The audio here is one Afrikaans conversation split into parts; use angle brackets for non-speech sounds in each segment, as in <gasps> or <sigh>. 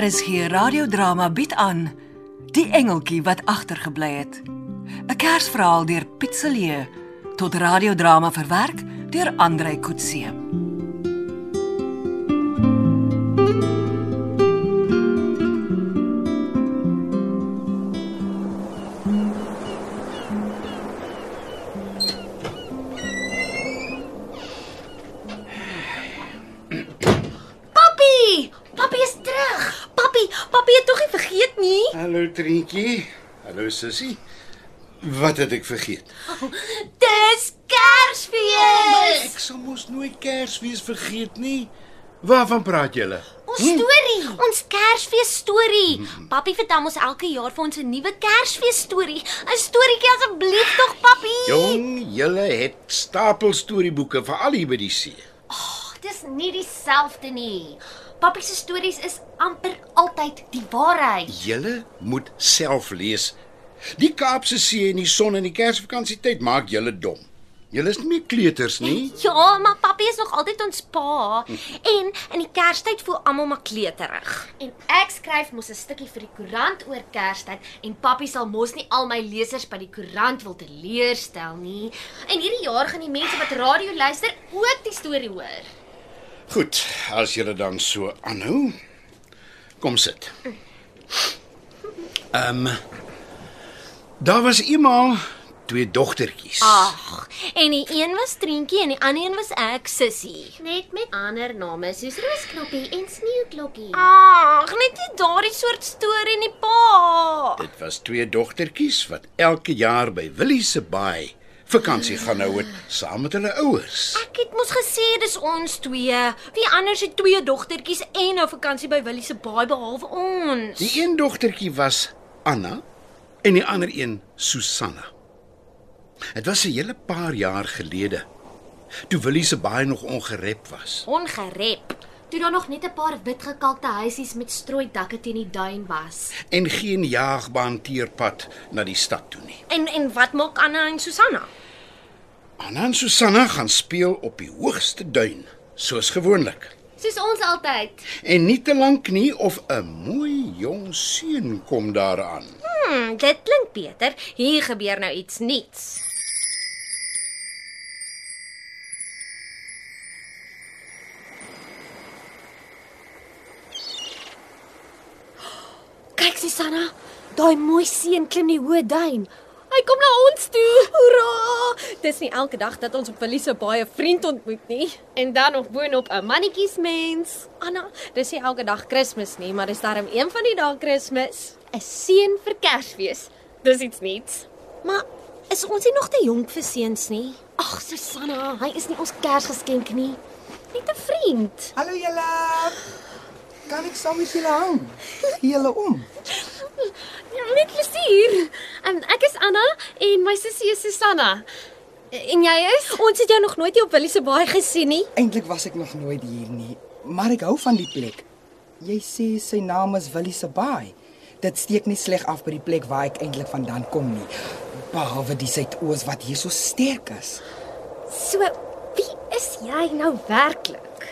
RSG radiodrama bied aan Die engeltjie wat agtergebly het. 'n Kersverhaal deur Piet Silje tot radiodrama verwerk deur Andrei Kotse. Vergeet nie. Hallo Trientjie. Hallo sussie. Wat het ek vergeet? Dis Kersfees. Ek sal mos nooit Kersfees vergeet nie. Waarvan praat julle? Ons storie, ons Kersfees storie. Papi vertel ons elke jaar vir ons 'n nuwe Kersfees storie. 'n Storieetjie asseblief tog, papi. Jong, julle het stapel storieboeke vir al hier by die see. Dis nie dieselfde nie. Papi se stories is amper altyd die waarheid. Julle moet self lees. Die Kaapse See en die son in die Kersvakansietyd maak julle dom. Julle is nie meer kleuters nie. Ja, maar papi is nog altyd ons pa. En in die Kerstyd voel almal maar kleuterig. En ek skryf mos 'n stukkie vir die koerant oor Kerstyd en papi sal mos nie al my lesers by die koerant wil teleurstel nie. En hierdie jaar gaan die mense wat radio luister ook die storie hoor. Goed, as julle dan so aanhou. Kom sit. Ehm um, Daar was eendag twee dogtertjies. Ag, en die een was Trientjie en die ander een was ek, Sissie. Net met ander name soos Roosknoppie en Sneeuklokkie. Ag, net nie daardie soort storie nie, pa. Dit was twee dogtertjies wat elke jaar by Willie se baai vakansie gaan hou het saam met hulle ouers. Ek het mos gesê dis ons twee. Wie anders het twee dogtertjies en nou vakansie by Willie se baai behalwe ons? Die een dogtertjie was Anna en die ander een Susanna. Dit was 'n hele paar jaar gelede toe Willie se baai nog ongerep was. Ongerep. Toe daar nog net 'n paar wit gekalkte huisies met strooidakke teen die duin was. En geen jaagbaan teerpad na die stad toe nie. En en wat maak Anna en Susanna? Anna en Susanna gaan speel op die hoogste duin, soos gewoonlik. Soos ons altyd. En nie te lank nie of 'n mooi jong seun kom daaraan. Hmm, dit klink beter. Hier gebeur nou iets nuuts. <gasps> Kyk Susanna, daai mooi seun klim die hoë duin. Hy kom na ons toe. Hoera! Dis nie elke dag dat ons op Willie se baie vriend ontmoet nie. En dan nog boonop 'n mannetjiesmens. Anna, dis nie elke dag Kersfees nie, maar dis darm een van die dae Kersfees. 'n Seun vir Kersfees. Dis iets nuuts. Maar is ons nie nog te jonk vir seuns nie? Ag, Susanna, hy is nie ons Kersgeskenk nie. Net 'n vriend. Hallo julle. Kan ek saam met julle hang? Gee julle om. Ja, met plesier. Um, ek is Anna en my sussie is Susanna. En jy is? Ons het jou nog nooit hier op Willie se baai gesien nie. Eintlik was ek nog nooit hier nie, maar ek hou van die plek. Jy sê sy naam is Willie se Baai. Dit steek nie sleg af by die plek waar ek eintlik vandaan kom nie. Behalwe die suidoos wat hier so sterk is. So, wie is jy nou werklik?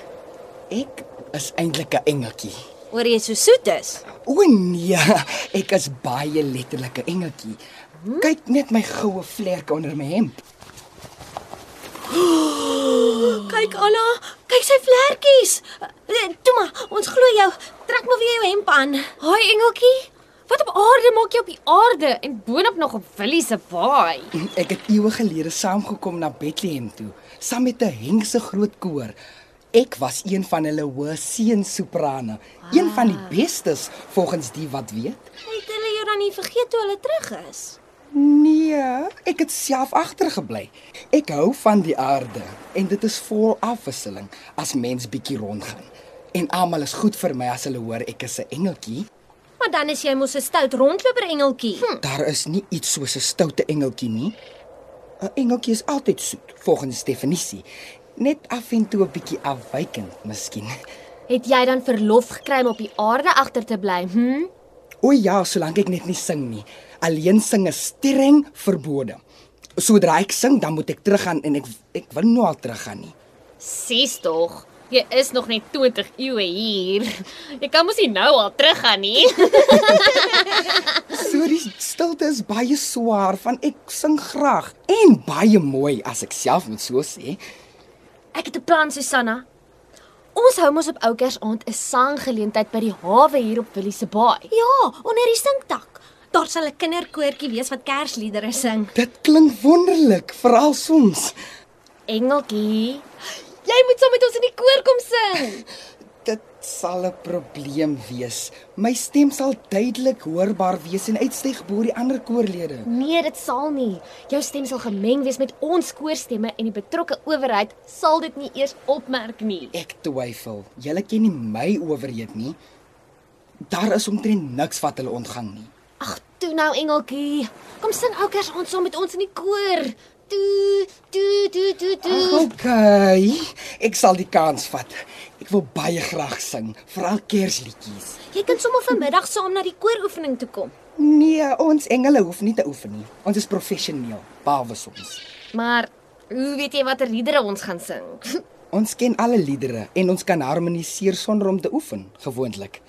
Ek is eintlik 'n engeltjie. Oor jy so soet is. O nee, ek is baie letterlik 'n engeltjie. Kyk net my goue vlerke onder my hemp. Kyk Anna, kyk sy vlekkies. Toe maar, ons glo jou. Trek maar weer jou hemp aan. Haai engeltjie. Wat op aarde maak jy op die aarde en boonop nog op Willie se baai? Ek het eeue gelede saamgekom na Bethlehem toe, saam met 'n hengse groot koor. Ek was een van hulle hoë seunsoprane, een van die bestes volgens die wat weet. Het hulle jou dan nie vergeet toe hulle terug is? Nee, ek het self agtergebly. Ek hou van die aarde en dit is vol afwisseling as mens bietjie rondgaan. En almal is goed vir my as hulle hoor ek is 'n engeltjie. Maar dan is jy mos 'n stout rondloper engeltjie. Hm. Daar is nie iets soos 'n stoute engeltjie nie. 'n Engeltjie is altyd soet volgens definisie. Net af en toe 'n bietjie afwykend, miskien. Het jy dan verlof gekry om op die aarde agter te bly? Hm? O ja, solank ek net nie sing nie. Alleen sing is streng verbode. Sodra ek sing, dan moet ek teruggaan en ek ek wil nou al teruggaan nie. Sies tog. Jy is nog net 20 eeue hier. Jy kan mos nie nou al teruggaan nie. <laughs> So die stilte is baie swaar van ek sing graag en baie mooi as ek self moet so sê. Ek het 'n plan, Susanna. Ons hou mos op Oukersaand 'n sanggeleentheid by die hawe hier op Willie se Baai. Ja, onder die sinkdak. Daar sal 'n kinderkoortjie wees wat Kersliedere sing. Dit klink wonderlik, veral soms. Engeltjie, jy moet saam met ons in die koor kom sing. <laughs> Dit sal 'n probleem wees. My stem sal duidelik hoorbaar wees en uitstyg bo die ander koorlede. Nee, dit sal nie. Jou stem sal gemeng wees met ons koorstemme en die betrokke owerheid sal dit nie eers opmerk nie. Ek twyfel. Julle ken nie my owerheid nie. Daar is omtrent niks wat hulle ontgang nie. Ag, toe nou Engeltjie. Kom sing ou Kersaand saam met ons in die koor. Toe, toe, toe, toe, Ag, toe. okay. Ek sal die kans vat. Ek wil baie graag sing, veral Kersliedjies. Jy kan sommer vanmiddag saam na die kooroefening toe kom. Nee, ons engele hoef nie te oefen nie. Ons is professioneel, behalwe soms. Maar hoe weet jy watter liedere ons gaan sing? <laughs> Ons ken alle liedere en ons kan harmoniseer sonder om te oefen, gewoonlik.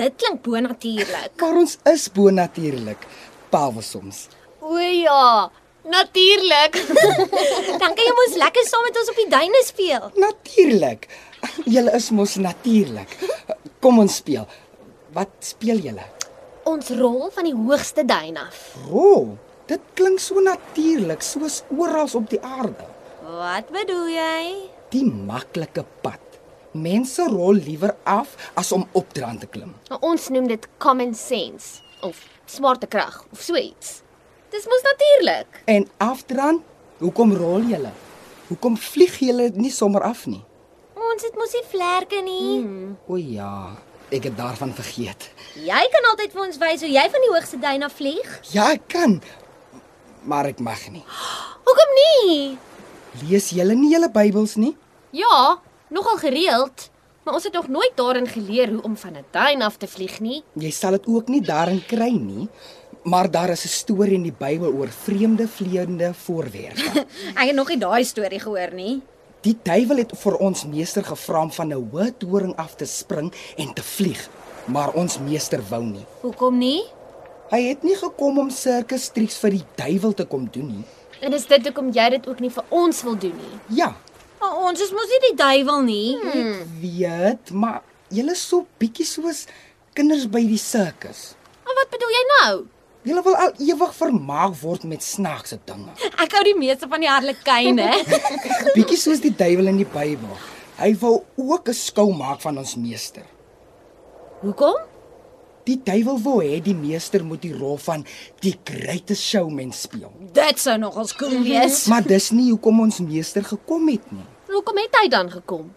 Dit klink bonatuurlik. Maar ons is bonatuurlik, behalwe soms. O ja, natuurlik. <laughs> Dan kan jy mos lekker saam met ons op die duine speel. Natuurlik. Julle is mos natuurlik. Kom ons speel. Wat speel julle? ons rol van die hoogste duin af. Rol. Dit klink so natuurlik, soos oral op die aarde. Wat bedoel jy? Die maklike pad. Mense rol liewer af as om op drand te klim. Ons noem dit common sense of smarte krag of so iets. Dis mos natuurlik. En afdrand, hoekom rol julle? Hoekom vlieg julle nie sommer af nie? Ons het mos nie vlerke nie. Hmm. O ja, ek het daarvan vergeet. Jy kan altyd vir ons wys hoe jy van die hoogste duin af vlieg. Ja, ek kan. Maar ek mag nie. Hoekom nie? Lees julle nie julle Bybels nie? Ja, nogal gereeld, maar ons het nog nooit daarin geleer hoe om van 'n duin af te vlieg nie. Jy sal dit ook nie daarin kry nie. Maar daar is 'n storie in die Bybel oor vreemde vleiende voorwerpe. <laughs> Ek het nog nie daai storie gehoor nie. Die duiwel het vir ons meester gevra om van 'n hoë toring af te spring en te vlieg, maar ons meester wou nie. Hoekom nie? Hy het nie gekom om sirkus triks vir die duiwel te kom doen nie. En is dit hoekom jy dit ook nie vir ons wil doen nie? Ja, Maar ons is mos nie die duiwel nie. ek weet, maar julle is so bietjie soos kinders by die sirkus. Maar wat bedoel jy nou? Julle wil al ewig vermaak word met snaakse dinge. Ek hou die meeste van die harlekyne. <laughs> Bietjie soos die duiwel in die Bybel. Hy wou ook 'n skou maak van ons meester. Hoekom? Die duiwel wou hê die meester moet die rol van die greatest showman speel. Dit sou nogals cool wees. Maar dis nie hoekom ons meester gekom het nie. Hoekom het hy dan gekom?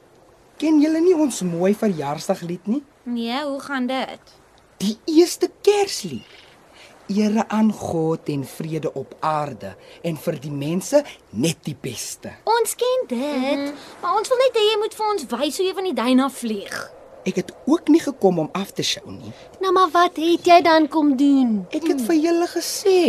Ken julle nie ons mooi verjaarsdaglied nie? Nee, hoe gaan dit? Die eerste Kerslied. Ere aan God en vrede op aarde en vir die mense net die beste. Ons ken dit, maar ons wil net hê jy moet vir ons wys hoe jy van die duin af vlieg. Ek het ook nie gekom om af te show nie. Nou maar wat het jy dan kom doen? Ek het vir julle gesê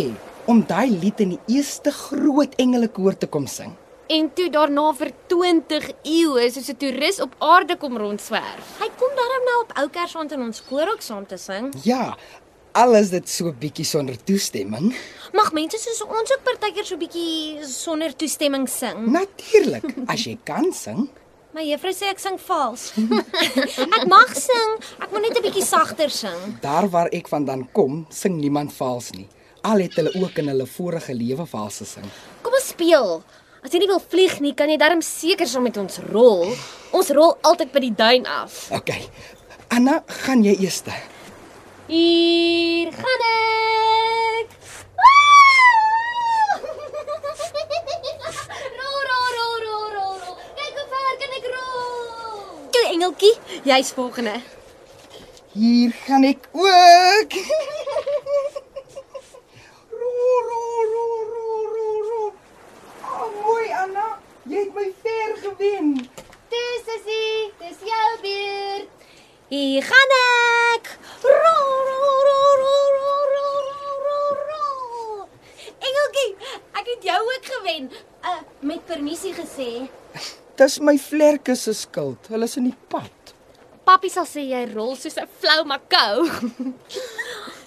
om daai lied in die eerste groot engelekoor te kom sing. En toe daarna vir 20 eeue soos 'n toerist op aarde kom rondswerf. Hy kom darm nou op ou Kersond in ons koor ook saam te sing. Ja, alles dit so bietjie sonder toestemming. Mag mense soos ons ook partykeer so bietjie sonder toestemming sing. Natuurlik, as jy kan sing. My juffrou sê ek sing vals. <laughs> ek mag sing, ek moet net 'n bietjie sagter sing. Daar waar ek vandaan kom, sing niemand vals nie. Al het hulle ook in hulle vorige lewe vals gesing. Kom ons speel. As jy nie wil vlieg nie, kan jy darm seker saam met ons rol. Ons rol altyd by die duin af. OK. Anna, gaan jy eers? Hier ga ik! Ah! ro ro ro ro ro. Kijk hoe ver kan ik rol! Doe Engelkie, jij is volgende. Hier ga ik ook! ro ro ro ro ro. rol. Oh, mooi Anna, jij hebt mij ver gewin. Tussen Sissie, het is jouw beurt. Hier ga ik! Rol, rol, rol, rol, rol, rol, rol, rol. Engeltjie, ek het jou ook gewen. Uh, met permissie gesê. Dis my vlerke se skuld. Hulle is in die pad. Pappie sal sê jy rol soos 'n flou makou.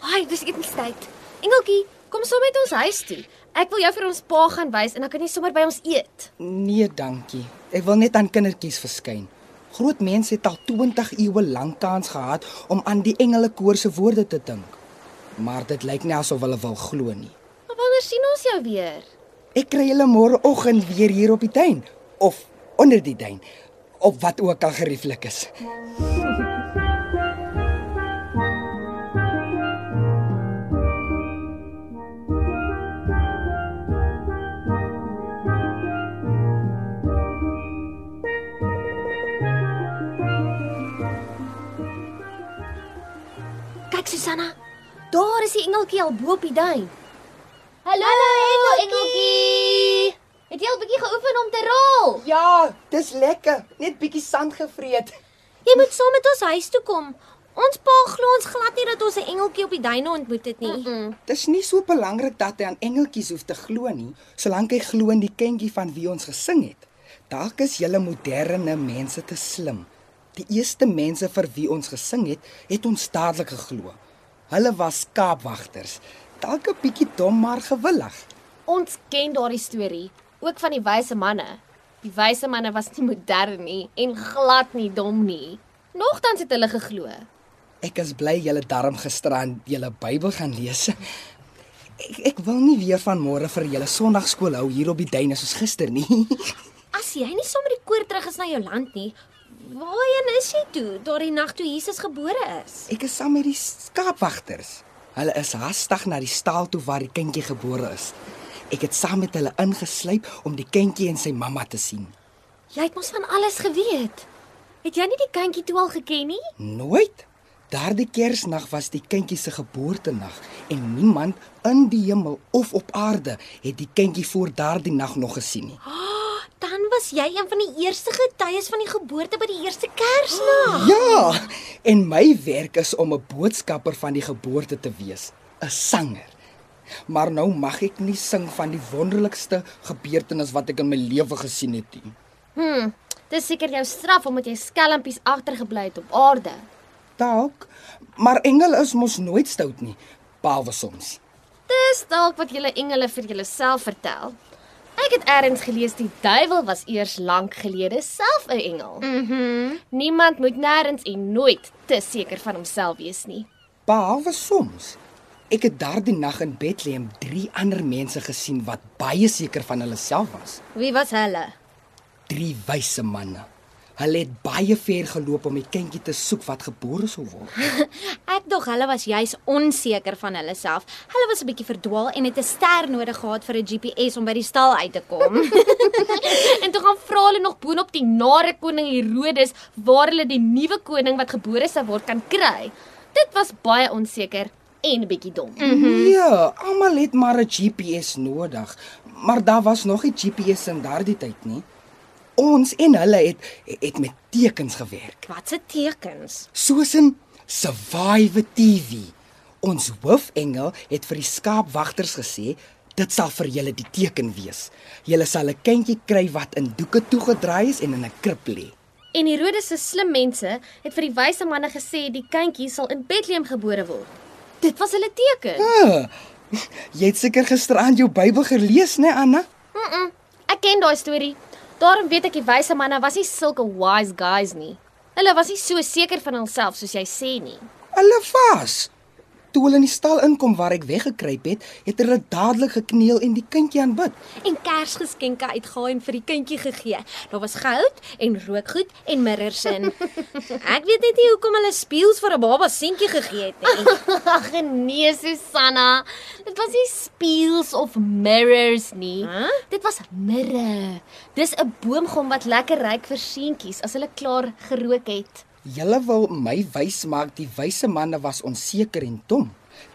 Haai, dis etenstyd. Engeltjie, kom saam so met ons huis toe. Ek wil jou vir ons pa gaan wys en dan kan jy sommer by ons eet. Nee, dankie. Ek wil net aan kindertjies verskyn. Groot mense het al 20 eeue lank kans gehad om aan die engelekoor se woorde te dink. Maar dit lyk nie asof hulle wil glo nie. Maar wanneer sien ons jou weer? Ek kry hulle môreoggend weer hier op die tuin of onder die duin of wat ook al gerieflik is. Kyk engeltjie al bo op die duin. Hallo, Hallo engeltjie. Het jy al bietjie geoefen om te rol? Ja, dis lekker. Net bietjie sand gevreet. Jy moet saam met ons huis toe kom. Ons pa glo ons glad nie dat ons 'n engeltjie op die duine ontmoet het nie. Mm -mm. Dis nie so belangrik dat hy aan engeltjies hoef te glo nie, solank hy glo in die kindjie van wie ons gesing het. Dalk is julle moderne mense te slim. Die eerste mense vir wie ons gesing het, het ons dadelik geglo. Hulle was kaapwagters. Dalk 'n bietjie dom maar gewillig. Ons ken daardie storie, ook van die wyse manne. Die wyse manne was nie modern nie en glad nie dom nie. Nogtans het hulle geglo. Ek is bly julle darm gisteraan julle Bybel gaan lees. Ek ek wil nie weer van môre vir julle Sondagskool hou hier op die duine soos gister nie. <laughs> As jy nie saam met die koor terug is na jou land nie, waarheen is jy toe daardie nag toe Jesus gebore is? Ek is saam met die skaapwagters. Hulle is hastig na die stal toe waar die kindjie gebore is. Ek het saam met hulle ingeslyp om die kindjie en sy mamma te sien. Jy het mos van alles geweet. Het jy nie die kindjie toe al geken nie? Nooit. Daardie Kersnag was die kindjie se geboortenag en niemand in die hemel of op aarde het die kindjie voor daardie nag nog gesien nie. Dan was jy een van die eerste getuies van die geboorte by die eerste Kersnag. Ja, en my werk is om 'n boodskapper van die geboorte te wees, 'n sanger. Maar nou mag ek nie sing van die wonderlikste gebeurtenis wat ek in my lewe gesien het nie. Hm, dis seker jou straf omdat jy skelmpies agtergebly het op aarde. Dalk, maar engele is mos nooit stout nie, behalwe soms. Dis dalk wat julle engele vir julleself vertel. Ek het eers gelees die duiwel was eers lank gelede self 'n engel. Mhm. Mm Niemand moet nêrens en nooit te seker van homself wees nie. Behalwe soms. Ek het daardie nag in Bethlehem drie ander mense gesien wat baie seker van hulle self was. Wie was hulle? Drie wyse manne. Hulle het baie ver geloop om die kindjie te soek wat gebore sou word. <laughs> Ek dog hulle was juis onseker van hulle self. Hulle was 'n bietjie verdwaal en het 'n ster nodig gehad vir 'n GPS om by die stal uit te kom. <laughs> En toe gaan vra hulle nog boonop die nare koning Herodes waar hulle die nuwe koning wat gebore sou word kan kry. Dit was baie onseker en 'n bietjie dom. Mm -hmm. Ja, almal het maar 'n GPS nodig, maar daar was nog nie GPS in daardie tyd nie. Ons en hulle het het met tekens gewerk, Wat se tekens? soos in Survive TV. Ons hoofengel het vir die skaapwagters gesê dit sal vir julle die teken wees. Julle sal 'n kindjie kry wat in doeke toegedraai is en in 'n krib lê. En Herodes se slim mense het vir die wyse manne gesê die kindjie sal in Bethlehem gebore word. Dit was hulle teken. Ah, <laughs> jy het seker gisteraand jou Bybel gelees, né, Anna? Mm -mm, ek ken daai storie. Daarom weet ek die wyse manne was nie sulke wise guys nie. Hulle was nie so seker van hulself soos jy sê nie. Hulle was. Toe hulle in die stal inkom waar ek weggekruip het, het hulle dadelik gekniel en die kindjie aanbid. En Kersgeskenke uitgehaal en vir die kindjie gegee. Daar was goud en rookgoed en mirrors in. <laughs> Ek weet net nie hoekom hulle spieëls vir 'n baba seentjie gegee het nie. Ag nee, Susanna. Dit was nie spieels of mirrors nie. Huh? Dit was mirre. Dis 'n boomgom wat lekker ryk vir seentjies as hulle klaar gerook het. Julle wil my wys maak die wyse manne was onseker en dom.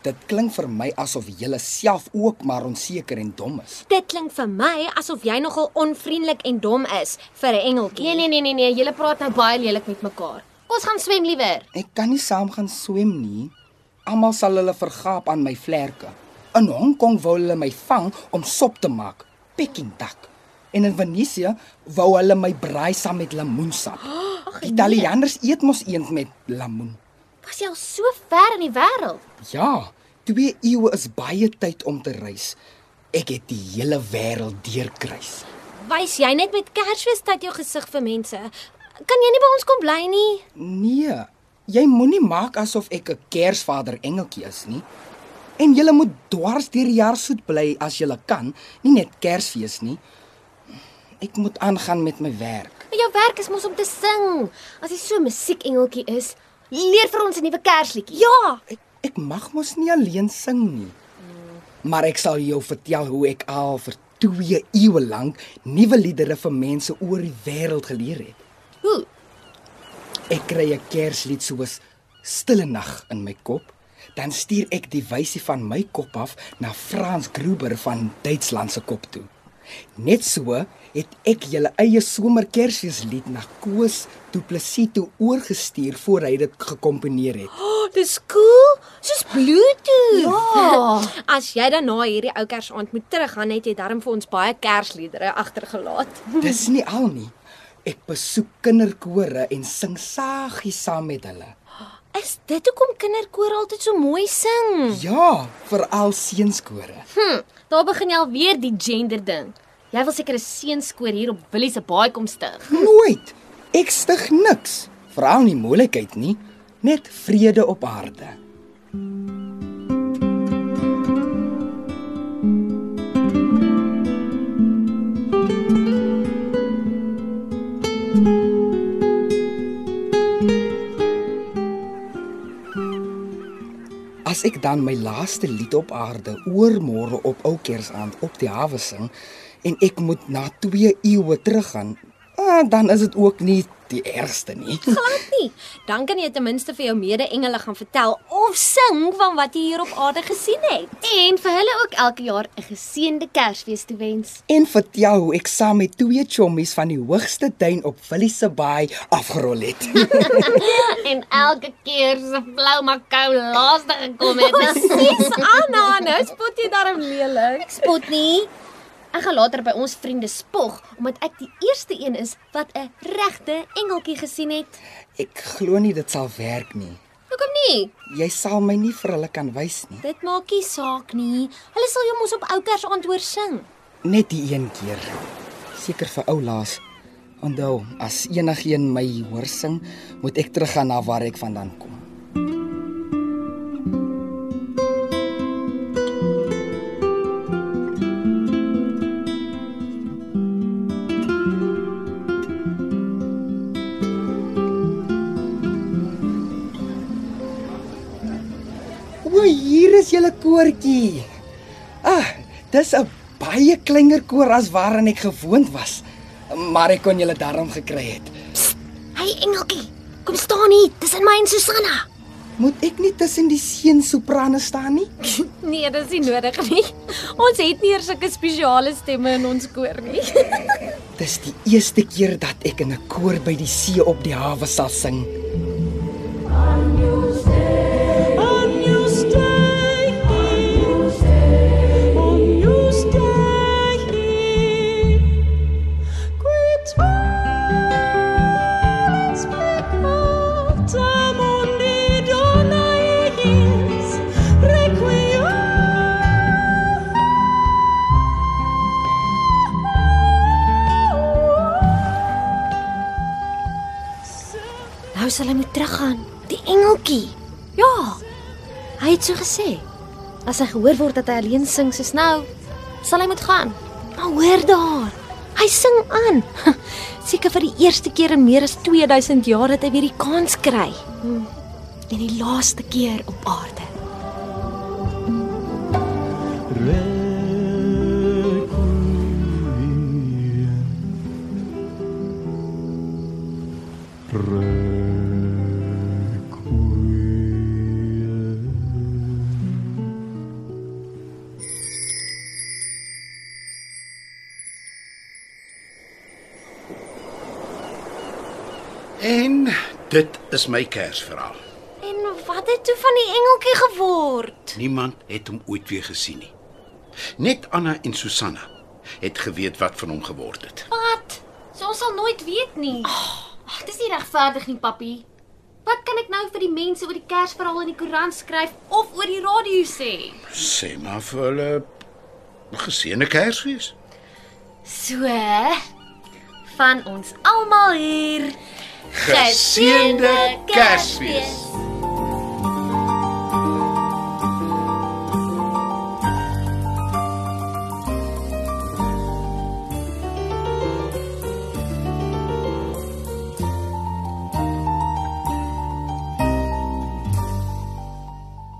Dit klink vir my asof julle self ook maar onseker en dom is. Dit klink vir my asof jy nogal onvriendelik en dom is vir 'n engeltjie. Nee nee nee nee nee, julle praat nou baie lelik met mekaar. Kom ons gaan swem liewer. Ek kan nie saam gaan swem nie. Almal sal hulle vergaap aan my vlerke. In Hong Kong wou hulle my vang om sop te maak, Peking duck. En in Venesië wou hulle my braai saam met lemoensap. <gasps> Die Italianers eet mos eend met lemoen. Was jy al so ver in die wêreld? Ja, 2 eeue is baie tyd om te reis. Ek het die hele wêreld deurkruis. Wys jy net met Kersfeestyd jou gesig vir mense? Kan jy nie by ons kom bly nie? Nee, jy moenie maak asof ek 'n Kersvader engeltjie is nie. En jy moet dwars deur die jaar soet bly as jy kan, nie net Kersfees nie. Ek moet aangaan met my werk. Maar jou werk is mos om te sing. As jy so musiekengeltjie is, leer vir ons 'n nuwe Kersliedjie. Ja, Ek ek mag mos nie alleen sing nie. Maar ek sal jou vertel hoe ek al vir 2 eeue lank nuwe liedere vir mense oor die wêreld geleer het. hoe? Ek kry 'n Kerslied soos Stille nag in my kop, dan stuur ek die wysie van my kop af na Frans Gruber van Duitsland se kop toe. Net so het ek julle eie somer Kersfeeslied na Koos Du Plessis toe oorgestuur voor hy dit gekomponeer het. <gasps> Oh, dis cool. Soos Bluetooth. Ja. <laughs> As jy dan na hierdie ou Kersaand moet teruggaan, het jy darm vir ons baie Kersliedere agtergelaat. <laughs> Dis nie al nie. Ek besoek kinderkore en sing saggies saam met hulle. Is dit hoekom kinderkoor altyd so mooi sing? Ja, veral seunskore. Hm, daar begin jy alweer die gender ding. Jy wil seker 'n seunskoor hier op Willie se baai kom stig. <laughs> Nooit. Ek stig niks, veral nie moeilikheid nie, net vrede op aarde. Ek dan my laaste lied op aarde oormôre op ou Kersaand op die hawe sing en ek moet na 2 eeue teruggaan, ah, dan is dit ook nie die ergste nie. <laughs> Glad nie. Dan kan jy ten minste vir jou mede-engele gaan vertel of sing van wat jy hier op aarde gesien het. En vir hulle ook elke jaar 'n geseënde Kersfees te wens. En vertel hoe ek saam met twee chommies van die hoogste duin op Willie se baai afgerol het. <laughs> En elke keer se blou makou laaste gekom het. Presies, Anna, nou spot jy daarom lelik. Spot nie. Ek gaan later by ons vriende spog omdat ek die eerste een is wat 'n regte engeltjie gesien het. ek glo nie dit sal werk nie. Hoekom nie? Jy sal my nie vir hulle kan wys nie. Dit maak nie saak nie. Hulle sal jou mos op ou Kersaand hoor sing. Net die een keer. Seker vir ou laas. Onthou, as enigiemand my hoor sing, moet ek teruggaan na waar ek vandaan kom. Is julle koortjie. Ah, dis 'n baie kleiner koor as waarin ek gewoond was. Maar ek kon julle darm gekry het. Hey engeltjie, kom staan hier. Dis in my en Susanna. Moet ek nie tussen die seun soprane staan nie? <laughs> Nee, dis nie nodig nie. Ons het nie eers sulke spesiale stemme in ons koor nie. <laughs> Dis die eerste keer dat ek in 'n koor by die see op die hawe sal sing. Het so gesê. As hy gehoor word dat hy alleen sing soos nou, sal hy moet gaan. Maar hoor daar. Hy sing aan. <laughs> Seker vir die eerste keer in meer as 2000 jaar dat hy weer die kans kry. Hmm. En die laaste keer op aarde. En is my Kersverhaal. En wat het toe van die engeltjie geword? Niemand het hom ooit weer gesien nie. Net Anna en Susanna. het geweet wat van hom geword het. Wat? So ons sal nooit weet nie. Ag, dis nie regverdig nie, papi. Wat kan ek nou vir die mense oor die Kersverhaal in die koerant skryf of oor die radio sê? Sê maar vir hulle 'n geseënde Kersfees. So van ons almal hier. Geseënde Kersfees.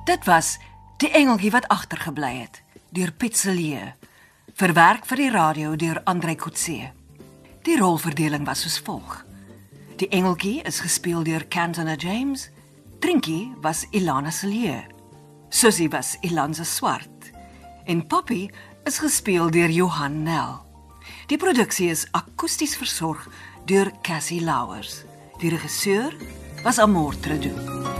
Dit was Die engeltjie wat agtergebly het deur Piet Celie. Verwerk vir die radio deur Andrei Kotse. Die rolverdeling was soos volg. Die engeltjie is gespeel deur Cantona James. Trinkie was Ilana Celie. Susie was Ilanza Swart. En Poppy is gespeel deur Johan Nel. Die produksie is akoesties versorg deur Cassie Louwers. Die regisseur was Amor Tredu.